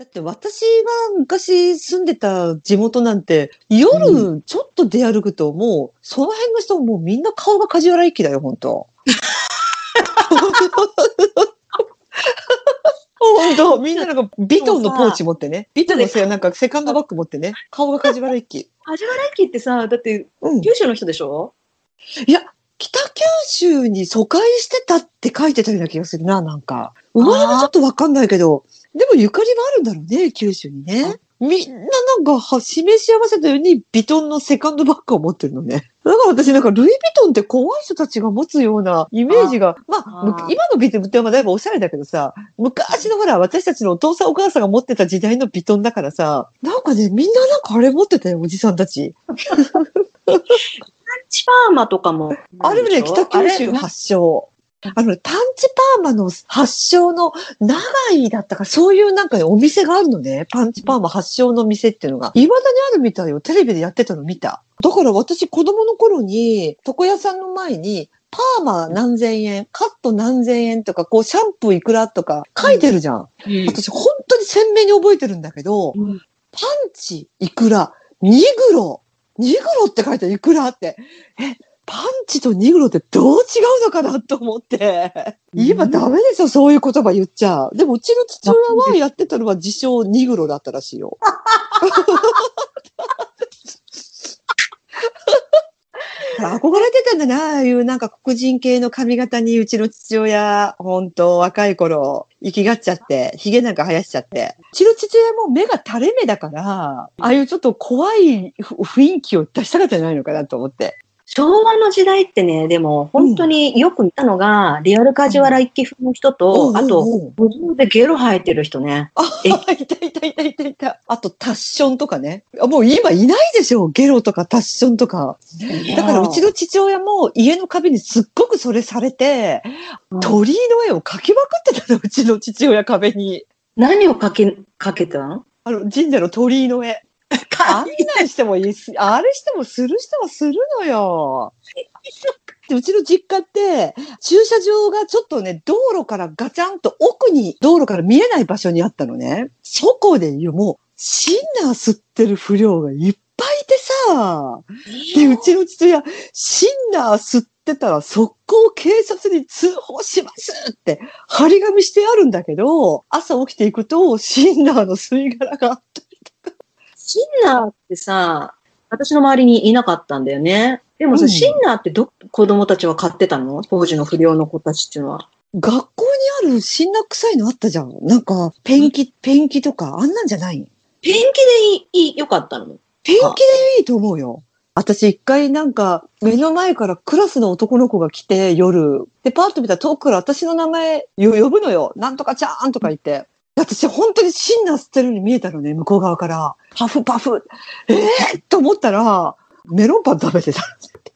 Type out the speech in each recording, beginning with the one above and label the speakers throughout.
Speaker 1: だって私は昔住んでた地元なんて、夜ちょっと出歩くともう、その辺の人もうみんな顔が梶原一騎だよ、本当本当 みんななんかビトンのポーチ持ってね。ビトンのせなんかセカンドバッグ持ってね。顔が梶原一騎。
Speaker 2: 梶原駅ってさ、だって
Speaker 1: うん。
Speaker 2: 九州の人でしょ？
Speaker 1: いや、北九州に疎開してたって書いてたような気がするな、なんか。生まれはちょっとわかんないけど、でもゆかりはあるんだろうね、九州にね。みんななんか、は示し合わせたようにビトンのセカンドバッグを持ってるのね。だから私なんかルイ・ヴィトンって怖い人たちが持つようなイメージが、まあ、む
Speaker 2: あー
Speaker 1: 今のビトンはだいぶおしゃれだけどさ、昔のほら、私たちのお父さんお母さんが持ってた時代のビトンだからさ、なんかね、みんななんかあれ持ってたよ、おじさんたち。
Speaker 2: チパーマとかも。
Speaker 1: あれもね、北九州発祥。あのね、パンチパーマの発祥の長井だったか、そういうなんかね、お店があるのね。パンチパーマ発祥の店っていうのが。未だにあるみたいよ。テレビでやってたの見た。だから私子供の頃に、床屋さんの前に、パーマ何千円、カット何千円とか、こう、シャンプーいくらとか書いてるじゃん。
Speaker 2: うん
Speaker 1: 私本当に鮮明に覚えてるんだけど、
Speaker 2: うん
Speaker 1: パンチ、いくら、ニグロ、ニグロって書いてある、いくらって。え、パンチとニグロってどう違うのかなと思って。今ダメでしょ、そういう言葉言っちゃう。でもうちの父親はやってたのは自称ニグロだったらしいよ。憧れてたんだな、ああいうなんか黒人系の髪型にうちの父親、本当若い頃、生きがっちゃって、髭なんか生やしちゃって。うちの父親も目が垂れ目だから、ああいうちょっと怖いふ雰囲気を出したかったんじゃないのかなと思って。
Speaker 2: 昭和の時代ってね、でも本当によく見たのが、リアル梶原一騎風の人と、あと、
Speaker 1: おうおうおう
Speaker 2: 途中でゲロ生えてる人ね。
Speaker 1: あ、いたいたいたいたいた。あと、タッションとかね。あもう今いないでしょゲロとかタッションとか。だからうちの父親も家の壁にすっごくそれされて、
Speaker 2: うん
Speaker 1: 鳥居の絵を描きまくってたの、うちの父親壁に。
Speaker 2: 何をかけ、かけたの
Speaker 1: あの、神社の鳥居の絵。あんなんしてもいいす、あれしてもする人はするのよ。で うちの実家って、駐車場がちょっとね、道路からガチャンと奥に、道路から見えない場所にあったのね。そこで言う、もう、シンナー吸ってる不良がいっぱいいてさ、で、うちの父親、シンナー吸ってたら速攻警察に通報しますって張り紙してあるんだけど、朝起きていくと、シンナーの吸い殻があった。
Speaker 2: シンナーってさ、私の周りにいなかったんだよね。でもさ、
Speaker 1: うん
Speaker 2: シンナーってど、子供たちは買ってたの？当時の不良の子たちっていうのは。
Speaker 1: 学校にあるシンナー臭いのあったじゃん。なんか、ペンキ、ペンキとか、あんなんじゃない？
Speaker 2: ペンキでいい、いい、よかったの
Speaker 1: ペンキでいいと思うよ。私一回なんか目の前からクラスの男の子が来て夜。で、パーッと見たら遠くから私の名前よ呼ぶのよ。なんとかちゃーんとか言って。私本当にシンナー吸ってるように見えたのね、向こう側から。パフパフ。ええー、と思ったら、メロンパン食べてた。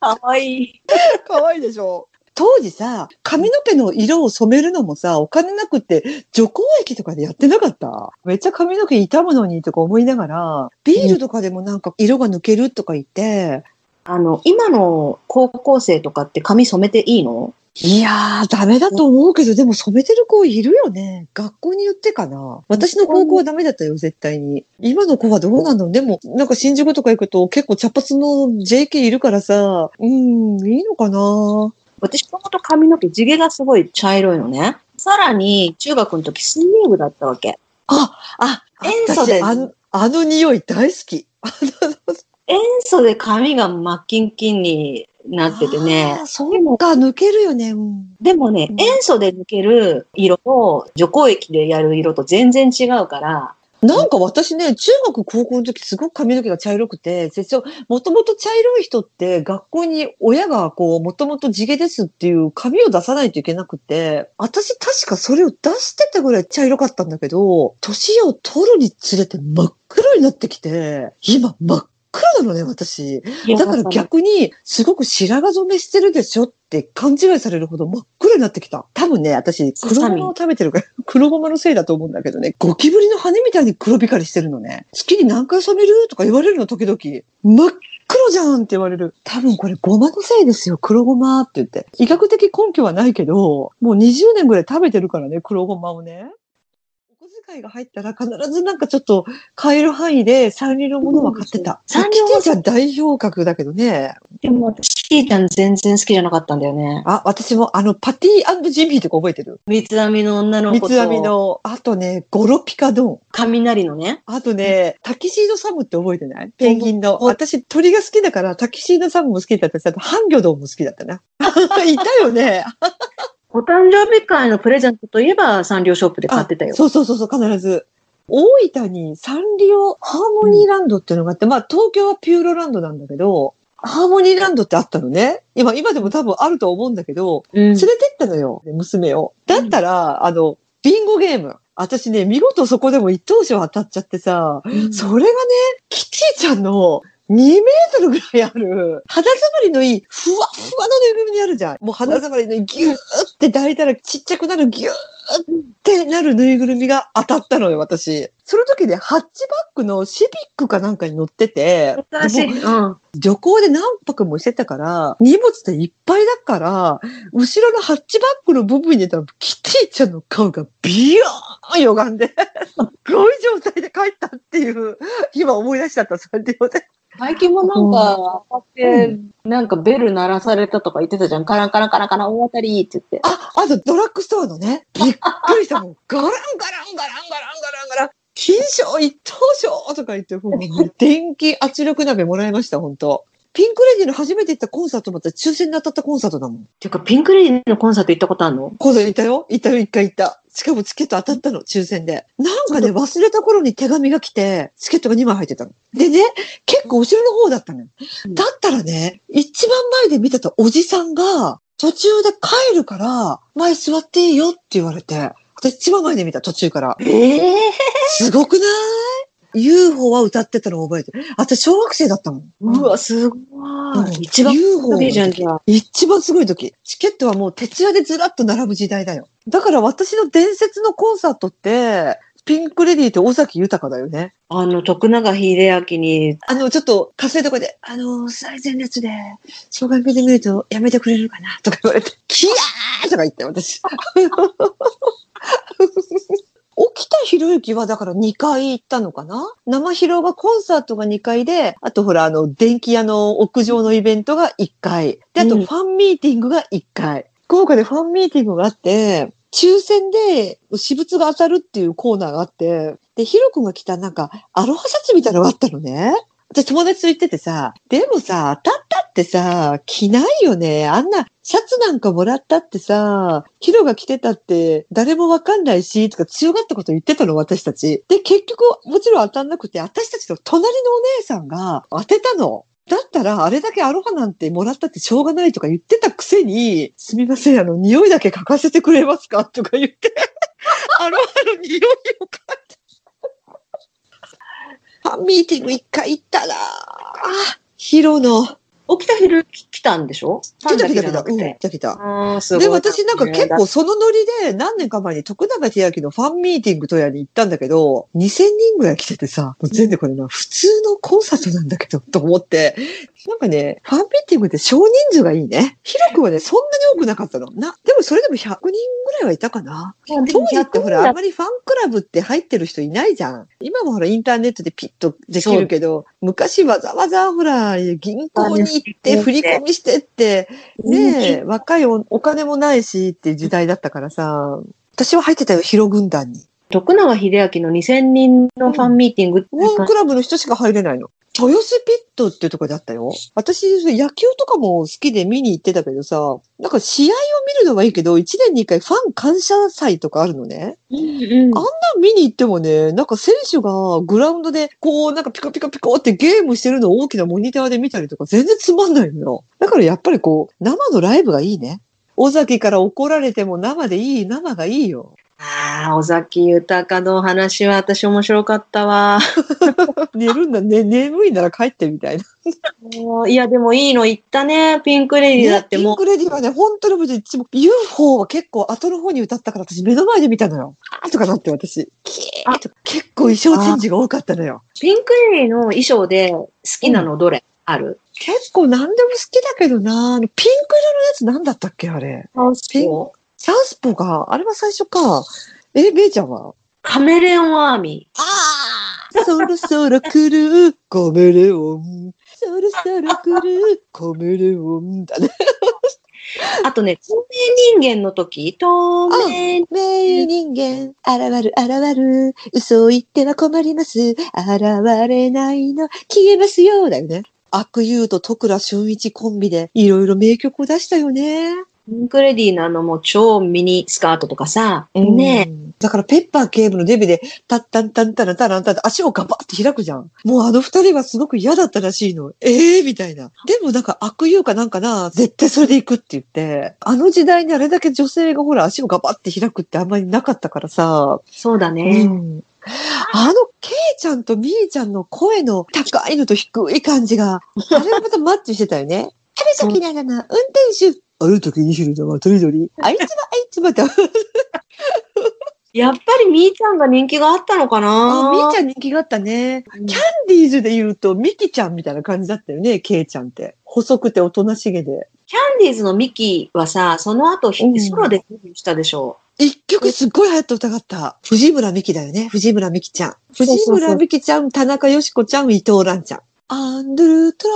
Speaker 2: かわいい。
Speaker 1: 可愛いでしょ当時さ、髪の毛の色を染めるのもさ、お金なくって除光液とかでやってなかった？めっちゃ髪の毛傷むのにとか思いながら、ビールとかでもなんか色が抜けるとか言って、
Speaker 2: あの、今の高校生とかって髪染めていいの？
Speaker 1: いやー、ダメだと思うけど、でも染めてる子いるよね。学校によってかな。私の高校はダメだったよ、絶対に。今の子はどうなの？でも、なんか新宿とか行くと結構茶髪の JK いるからさ、うん、いいのかな？
Speaker 2: 私、もともと髪の毛、地毛がすごい茶色いのね。さらに、中学の時、水泳部だったわけ。
Speaker 1: あ、あ、
Speaker 2: 塩素で
Speaker 1: 私あの、あの匂い大好き。
Speaker 2: 塩素で髪が真っキンキンになっててね。
Speaker 1: そうか、抜けるよね。うん。
Speaker 2: でもね
Speaker 1: う、ん
Speaker 2: 塩素で抜ける色と除光液でやる色と全然違うから、
Speaker 1: なんか私ね、中学高校の時すごく髪の毛が茶色くて、絶対もともと茶色い人って学校に親がこう、もともと地毛ですっていう髪を出さないといけなくて、私確かそれを出してたぐらい茶色かったんだけど、年を取るにつれて真っ黒になってきて、今真っ黒なのね、私。だから逆に、すごく白髪染めしてるでしょって勘違いされるほど真っ黒になってきた。多分ね、私、黒ごまを食べてるから、黒ごまのせいだと思うんだけどね、ゴキブリの羽みたいに黒光りしてるのね。月に何回染めるとか言われるの、時々。真っ黒じゃんって言われる。多分これごまのせいですよ、黒ごまって言って。医学的根拠はないけど、もう20年ぐらい食べてるからね、黒ごまをね。が入ったら必ずなんかちょっと買える範囲でサンリオのものは買ってた。
Speaker 2: サンリオ
Speaker 1: キティちゃん代表格だけどね。
Speaker 2: でも私、キーちゃん全然好きじゃなかったんだよね。
Speaker 1: あ、私もあの、パティジミーとか覚えてる？
Speaker 2: 三つ編みの女の子と。
Speaker 1: 三つ編みの、あとね、ゴロピカドン。
Speaker 2: 雷のね。
Speaker 1: あとね、タキシードサムって覚えてない？ペンギンの。私、鳥が好きだから、タキシードサムも好きだったし、あと、ハンギョドンも好きだったな。いたよね。
Speaker 2: お誕生日会のプレゼントといえば、サンリオショップで買ってたよ。
Speaker 1: そうそうそうそう、必ず。大分にサンリオハーモニーランドっていうのがあって、まあ東京はピューロランドなんだけど、ハーモニーランドってあったのね。今、今でも多分あると思うんだけど、
Speaker 2: うん
Speaker 1: 連れてったのよ、娘を。だったら、あの、ビンゴゲーム。私ね、見事そこでも一等賞当たっちゃってさ、
Speaker 2: うん
Speaker 1: それがね、キティちゃんの2メートルぐらいある、肌触りのいい、ふわふわのぬいぐるみあるじゃん。もう肌触りのいい、ギューって抱いたらちっちゃくなる、ギューってなるぬいぐるみが当たったのよ、私。その時ね、ハッチバックのシビックかなんかに乗ってて、
Speaker 2: うん。
Speaker 1: 旅行で何泊もしてたから、荷物でいっぱいだから、後ろのハッチバックの部分に出たら、キティちゃんの顔がビヨーン歪んで、すっごい状態で帰ったっていう、今思い出しちゃった、それで。
Speaker 2: 最近もなんか、当たって、なんかベル鳴らされたとか言ってたじゃん。カランカランカランカラン大当たりって言って。
Speaker 1: あ、あとドラッグストアのね、びっくりしたもん。ガランガランガランガランガランガラン。金賞一等賞とか言って、もうね電気圧力鍋もらいました、本当ピンクレディの初めて行ったコンサートもった抽選に当たったコンサートだもん。
Speaker 2: ていうか、ピンクレディのコンサート行ったことあるの？
Speaker 1: コンサート行ったよ行ったよ、一回行った。しかもチケット当たったの、抽選で。なんかね、忘れた頃に手紙が来て、チケットが2枚入ってたの。でね、結構後ろの方だったのよ。
Speaker 2: うん
Speaker 1: だったらね、一番前で見てたおじさんが、途中で帰るから、前座っていいよって言われて、私一番前で見た、途中から。
Speaker 2: ええ
Speaker 1: すごくない？?UFO は歌ってたの覚えてる。私小学生だったもん。
Speaker 2: うわ、すごい。
Speaker 1: うん
Speaker 2: 一番
Speaker 1: UFO
Speaker 2: いいじゃん、じゃあ。
Speaker 1: 一番すごい時。チケットはもう徹夜でずらっと並ぶ時代だよ。だから私の伝説のコンサートって、ピンクレディーと尾崎豊だよね。
Speaker 2: あの、徳永秀明に、
Speaker 1: あの、ちょっと、火星とかで、あの、最前列で、障害目で見るとやめてくれるかなとか言われて、キヤーとか言って、私。沖田博之はだから2回行ったのかな？生広がコンサートが2回で、あとほら、あの、電気屋の屋上のイベントが1回。で、あと
Speaker 2: うん
Speaker 1: ファンミーティングが1回。福岡でファンミーティングがあって、抽選で私物が当たるっていうコーナーがあって、で、ヒロ君が来たなんか、アロハシャツみたいなのがあったのね。私友達と言っててさ、でもさ、当たったってさ、着ないよね。あんな、シャツなんかもらったってさ、ヒロが着てたって誰もわかんないし、とか強がったこと言ってたの、私たち。で、結局、もちろん当たんなくて、私たちの隣のお姉さんが当てたの。だったら、あれだけアロハなんてもらったってしょうがないとか言ってたくせに、すみません、あの、匂いだけ嗅かせてくれますか？とか言って、アロハの匂いを嗅いで。ファンミーティング一回行ったら、ヒロの、
Speaker 2: 沖田博之来たんでしょ？
Speaker 1: 来た来た来た、うん、来た来た。
Speaker 2: あーすごい。
Speaker 1: で、私なんか結構そのノリで何年か前に徳永千明のファンミーティングとやに行ったんだけど、2000人ぐらい来ててさ、もう全然これな、普通のコンサートなんだけど、と思って。なんかね、ファンミーティングって少人数がいいね。広くはね、そんなに多くなかったの。な、でもそれでも100人ぐらいはいたかな。当時ってほら、あんまりファンクラブって入ってる人いないじゃん。今もほら、インターネットでピッとできるけど、昔わざわざほら、銀行に行って振り込みしてって、ねえ、若いおお金もないしっていう時代だったからさ、私は入ってたよ、ヒロ軍団に。
Speaker 2: 徳永秀明の2000人のファンミーティングって
Speaker 1: ファンクラブの人しか入れないの。豊洲ピットっていうところだったよ。私、野球とかも好きで見に行ってたけどさ、なんか試合を見るのはいいけど、1年に1回ファン感謝祭とかあるのね。
Speaker 2: うんうん
Speaker 1: あんなん見に行ってもね、なんか選手がグラウンドでこうなんかピコピコピコってゲームしてるのを大きなモニターで見たりとか全然つまんないのよ。だからやっぱりこう、生のライブがいいね。尾崎から怒られても生でいい、生がいいよ。
Speaker 2: ああ、尾崎豊の話は私面白かったわ。
Speaker 1: 寝るんだ、ね、眠いなら帰ってみたいな。
Speaker 2: いや、でもいいの言ったね。ピンクレディーだっても
Speaker 1: ねピンクレディはね、本当に別にいつも UFO は結構後の方に歌ったから私目の前で見たのよ。あーとかなって私。結構衣装チェンジが多かったのよ。
Speaker 2: う、ピンクレディーの衣装で好きなのどれ、ある？
Speaker 1: 結構何でも好きだけどなピンク色のやつ何だったっけあれ。ピンサウスポーが、あれは最初か。え、ベイちゃんは？
Speaker 2: カメレオンアーミー。
Speaker 1: ああそろそろ来るカメレオン。そろそろ来るカメレオンだね。
Speaker 2: あとね、透明人間の時、透明
Speaker 1: 名人間、現る現る、嘘を言っては困ります。現れないの、消えますよ、だよね。悪友と徳倉俊一コンビでいろいろ名曲を出したよね。
Speaker 2: ピンクレディーのあのもう超ミニスカートとかさ、ね
Speaker 1: え。だからペッパー警部のデビューで、タッタンタンタラタランタンって足をガバって開くじゃん。もうあの二人はすごく嫌だったらしいの。ええー、みたいな。でもなんか悪友かなんかな、絶対それで行くって言って、あの時代にあれだけ女性がほら足をガバって開くってあんまりなかったからさ。
Speaker 2: そうだね。
Speaker 1: うんあの、ケイちゃんとミーちゃんの声の高いのと低い感じが、あれがまたマッチしてたよね。ある時ながら運転手。ある時に昼だわ、とりどり。あいつはあいつまた。
Speaker 2: やっぱりみーちゃんが人気があったのかな？
Speaker 1: あ、みーちゃん人気があったね。キャンディーズで言うと、ミキちゃんみたいな感じだったよね、ケイちゃんって。細くておとなしげで。
Speaker 2: キャンディーズのミキはさ、その後、
Speaker 1: うん
Speaker 2: ソロでデビューしたでしょ。
Speaker 1: 一曲すっごい流行った歌があった。藤村美希だよね。藤村美希ちゃん。藤村美希ちゃん、田中よし子ちゃん、伊藤蘭ちゃん。アンドゥルトラ、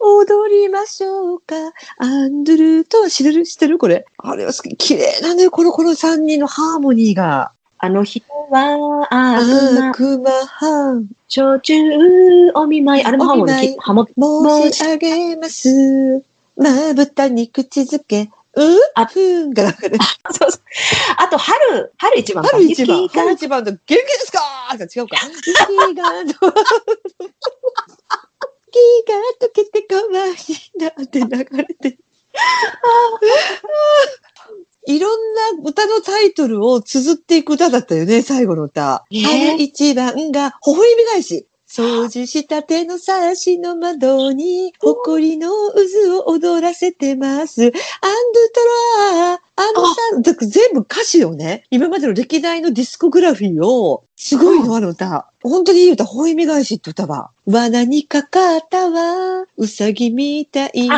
Speaker 1: 踊りましょうか。アンドゥルトラ、知ってる？知ってる？これ。あれは好き。綺麗なのよ、この、この三人のハーモニーが。
Speaker 2: あの人は、悪魔、
Speaker 1: 悪魔ハ
Speaker 2: 焼酎、お見舞い。あれもハモ
Speaker 1: お見舞い
Speaker 2: に、ハモ、
Speaker 1: 申し上げます。まぶたに口づけ。う？ん
Speaker 2: あ
Speaker 1: ふんが流れ
Speaker 2: そうそう。あと、春、春一番か。
Speaker 1: 春一番、春一番の元気ですかーか違うか。雪が、雪が溶けて可愛いなって流れて。いろんな歌のタイトルを綴っていく歌だったよね、最後の歌。
Speaker 2: ね
Speaker 1: 春一番が、微笑み返し。掃除した手の差しの窓に、埃の渦を踊らせてます。アンドゥトラー、あのさ、だから全部歌詞をね、今までの歴代のディスコグラフィーを、すごいのあの歌。本当にいい歌、微笑み返しって歌は。罠にかかったわ、うさぎみたい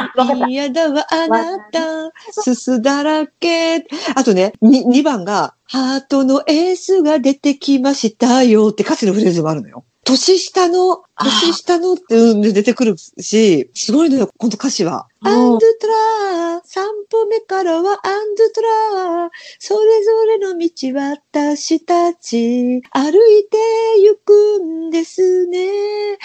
Speaker 1: 嫌だわ、あなた、すすだらけ。あとね、に2番が、ハートのエースが出てきましたよって歌詞のフレーズもあるのよ。年下の、
Speaker 2: あ
Speaker 1: 年下のってうんで出てくるし、すごいのよ、この歌詞は。
Speaker 2: うん
Speaker 1: アンドゥトラー、散歩目からはアンドゥトラー、それぞれの道私たち、歩いて行くんですね。え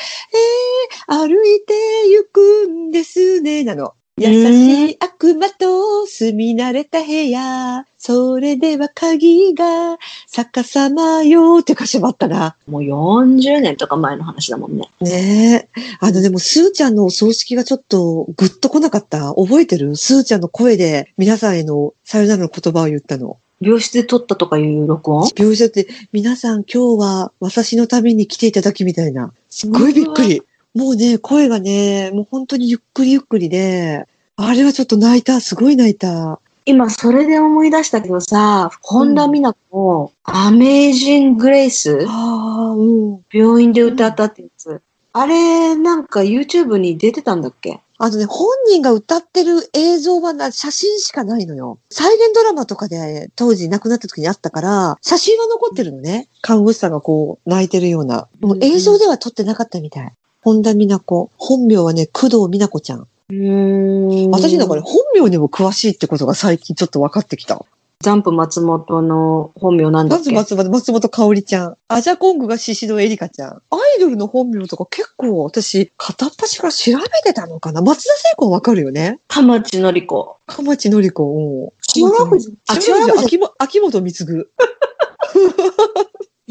Speaker 1: ー、歩いて行くんですね、なの。優しい悪魔と住み慣れた部屋。それでは鍵が逆さまよって歌詞もあったな。
Speaker 2: もう40年とか前の話だもんね。
Speaker 1: ねえ。あのでも、スーちゃんのお葬式がちょっとグッと来なかった？覚えてる？スーちゃんの声で皆さんへのさよならの言葉を言ったの。
Speaker 2: 病室で撮ったとかいう録音？
Speaker 1: 病室って、皆さん今日は私のために来ていただきみたいな。すっごいびっくり。もうね、声がね、もう本当にゆっくりゆっくりで、あれはちょっと泣いた。すごい泣いた。
Speaker 2: 今それで思い出したけどさ、本田美奈子のアメージング・グレイス
Speaker 1: ああ、うん。
Speaker 2: 病院で歌ったってやつ。あれ、なんか YouTube に出てたんだっけ？
Speaker 1: あのね、本人が歌ってる映像はな、写真しかないのよ。再現ドラマとかで当時亡くなった時にあったから、写真は残ってるのね。看護師さんがこう泣いてるような。もう映像では撮ってなかったみたい。本田美奈子。本名はね、工藤美奈子ちゃん。
Speaker 2: うーん。
Speaker 1: 私なんかね、本名にも詳しいってことが最近ちょっと分かってきた。
Speaker 2: ジャンプ松本の本名なんだ
Speaker 1: ま
Speaker 2: っけ？
Speaker 1: ず松本、松本香織ちゃん。アジャコングがシシドエリカちゃん。アイドルの本名とか結構私、片っ端から調べてたのかな松田聖子はわかるよね
Speaker 2: 田町のり子。
Speaker 1: かちのり子。
Speaker 2: 千代あ、
Speaker 1: あ、
Speaker 2: 千代
Speaker 1: 秋元秋元貢。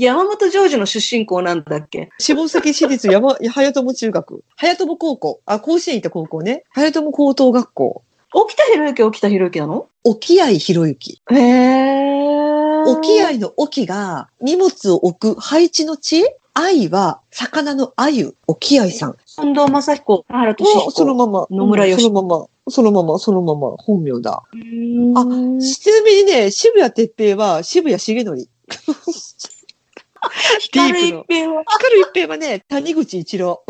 Speaker 2: 山本譲二の出身校なんだっけ？
Speaker 1: 下関市立山、早友中学。早友高校。あ、甲子園行った高校ね。早友高等学校。
Speaker 2: 沖田博之沖田博之なの？
Speaker 1: 沖合博之。
Speaker 2: へー。
Speaker 1: 沖合の沖が荷物を置く配置の地？愛は魚の鮎。沖合さん。
Speaker 2: 近藤正彦、田原俊
Speaker 1: おその
Speaker 2: 彦。
Speaker 1: まま。
Speaker 2: 野村義
Speaker 1: そのまま。そのまま、そのまま、本名だ。
Speaker 2: うーん
Speaker 1: ちなみにね、渋谷哲平は渋谷重則。
Speaker 2: 光一平は。
Speaker 1: 光る一平はね、谷口一郎。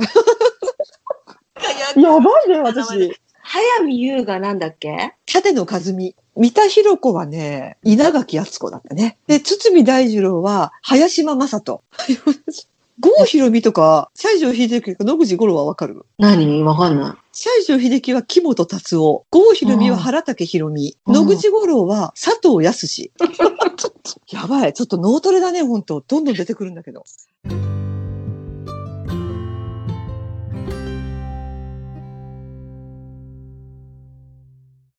Speaker 1: やばいね、私。
Speaker 2: 早見優がなんだっけ？
Speaker 1: 立野和美。三田寛子はね、稲垣敦子だったね。で、堤大二郎は、林間正人。郷ひろみとか、西城秀樹とか野口五郎はわかる？
Speaker 2: 何？わかんない。
Speaker 1: 西城秀樹は木本達夫。郷ひろみは原武宏美。
Speaker 2: うん
Speaker 1: 野口五郎は佐藤康。やばい。ちょっと脳トレだね、ほんと。どんどん出てくるんだけど。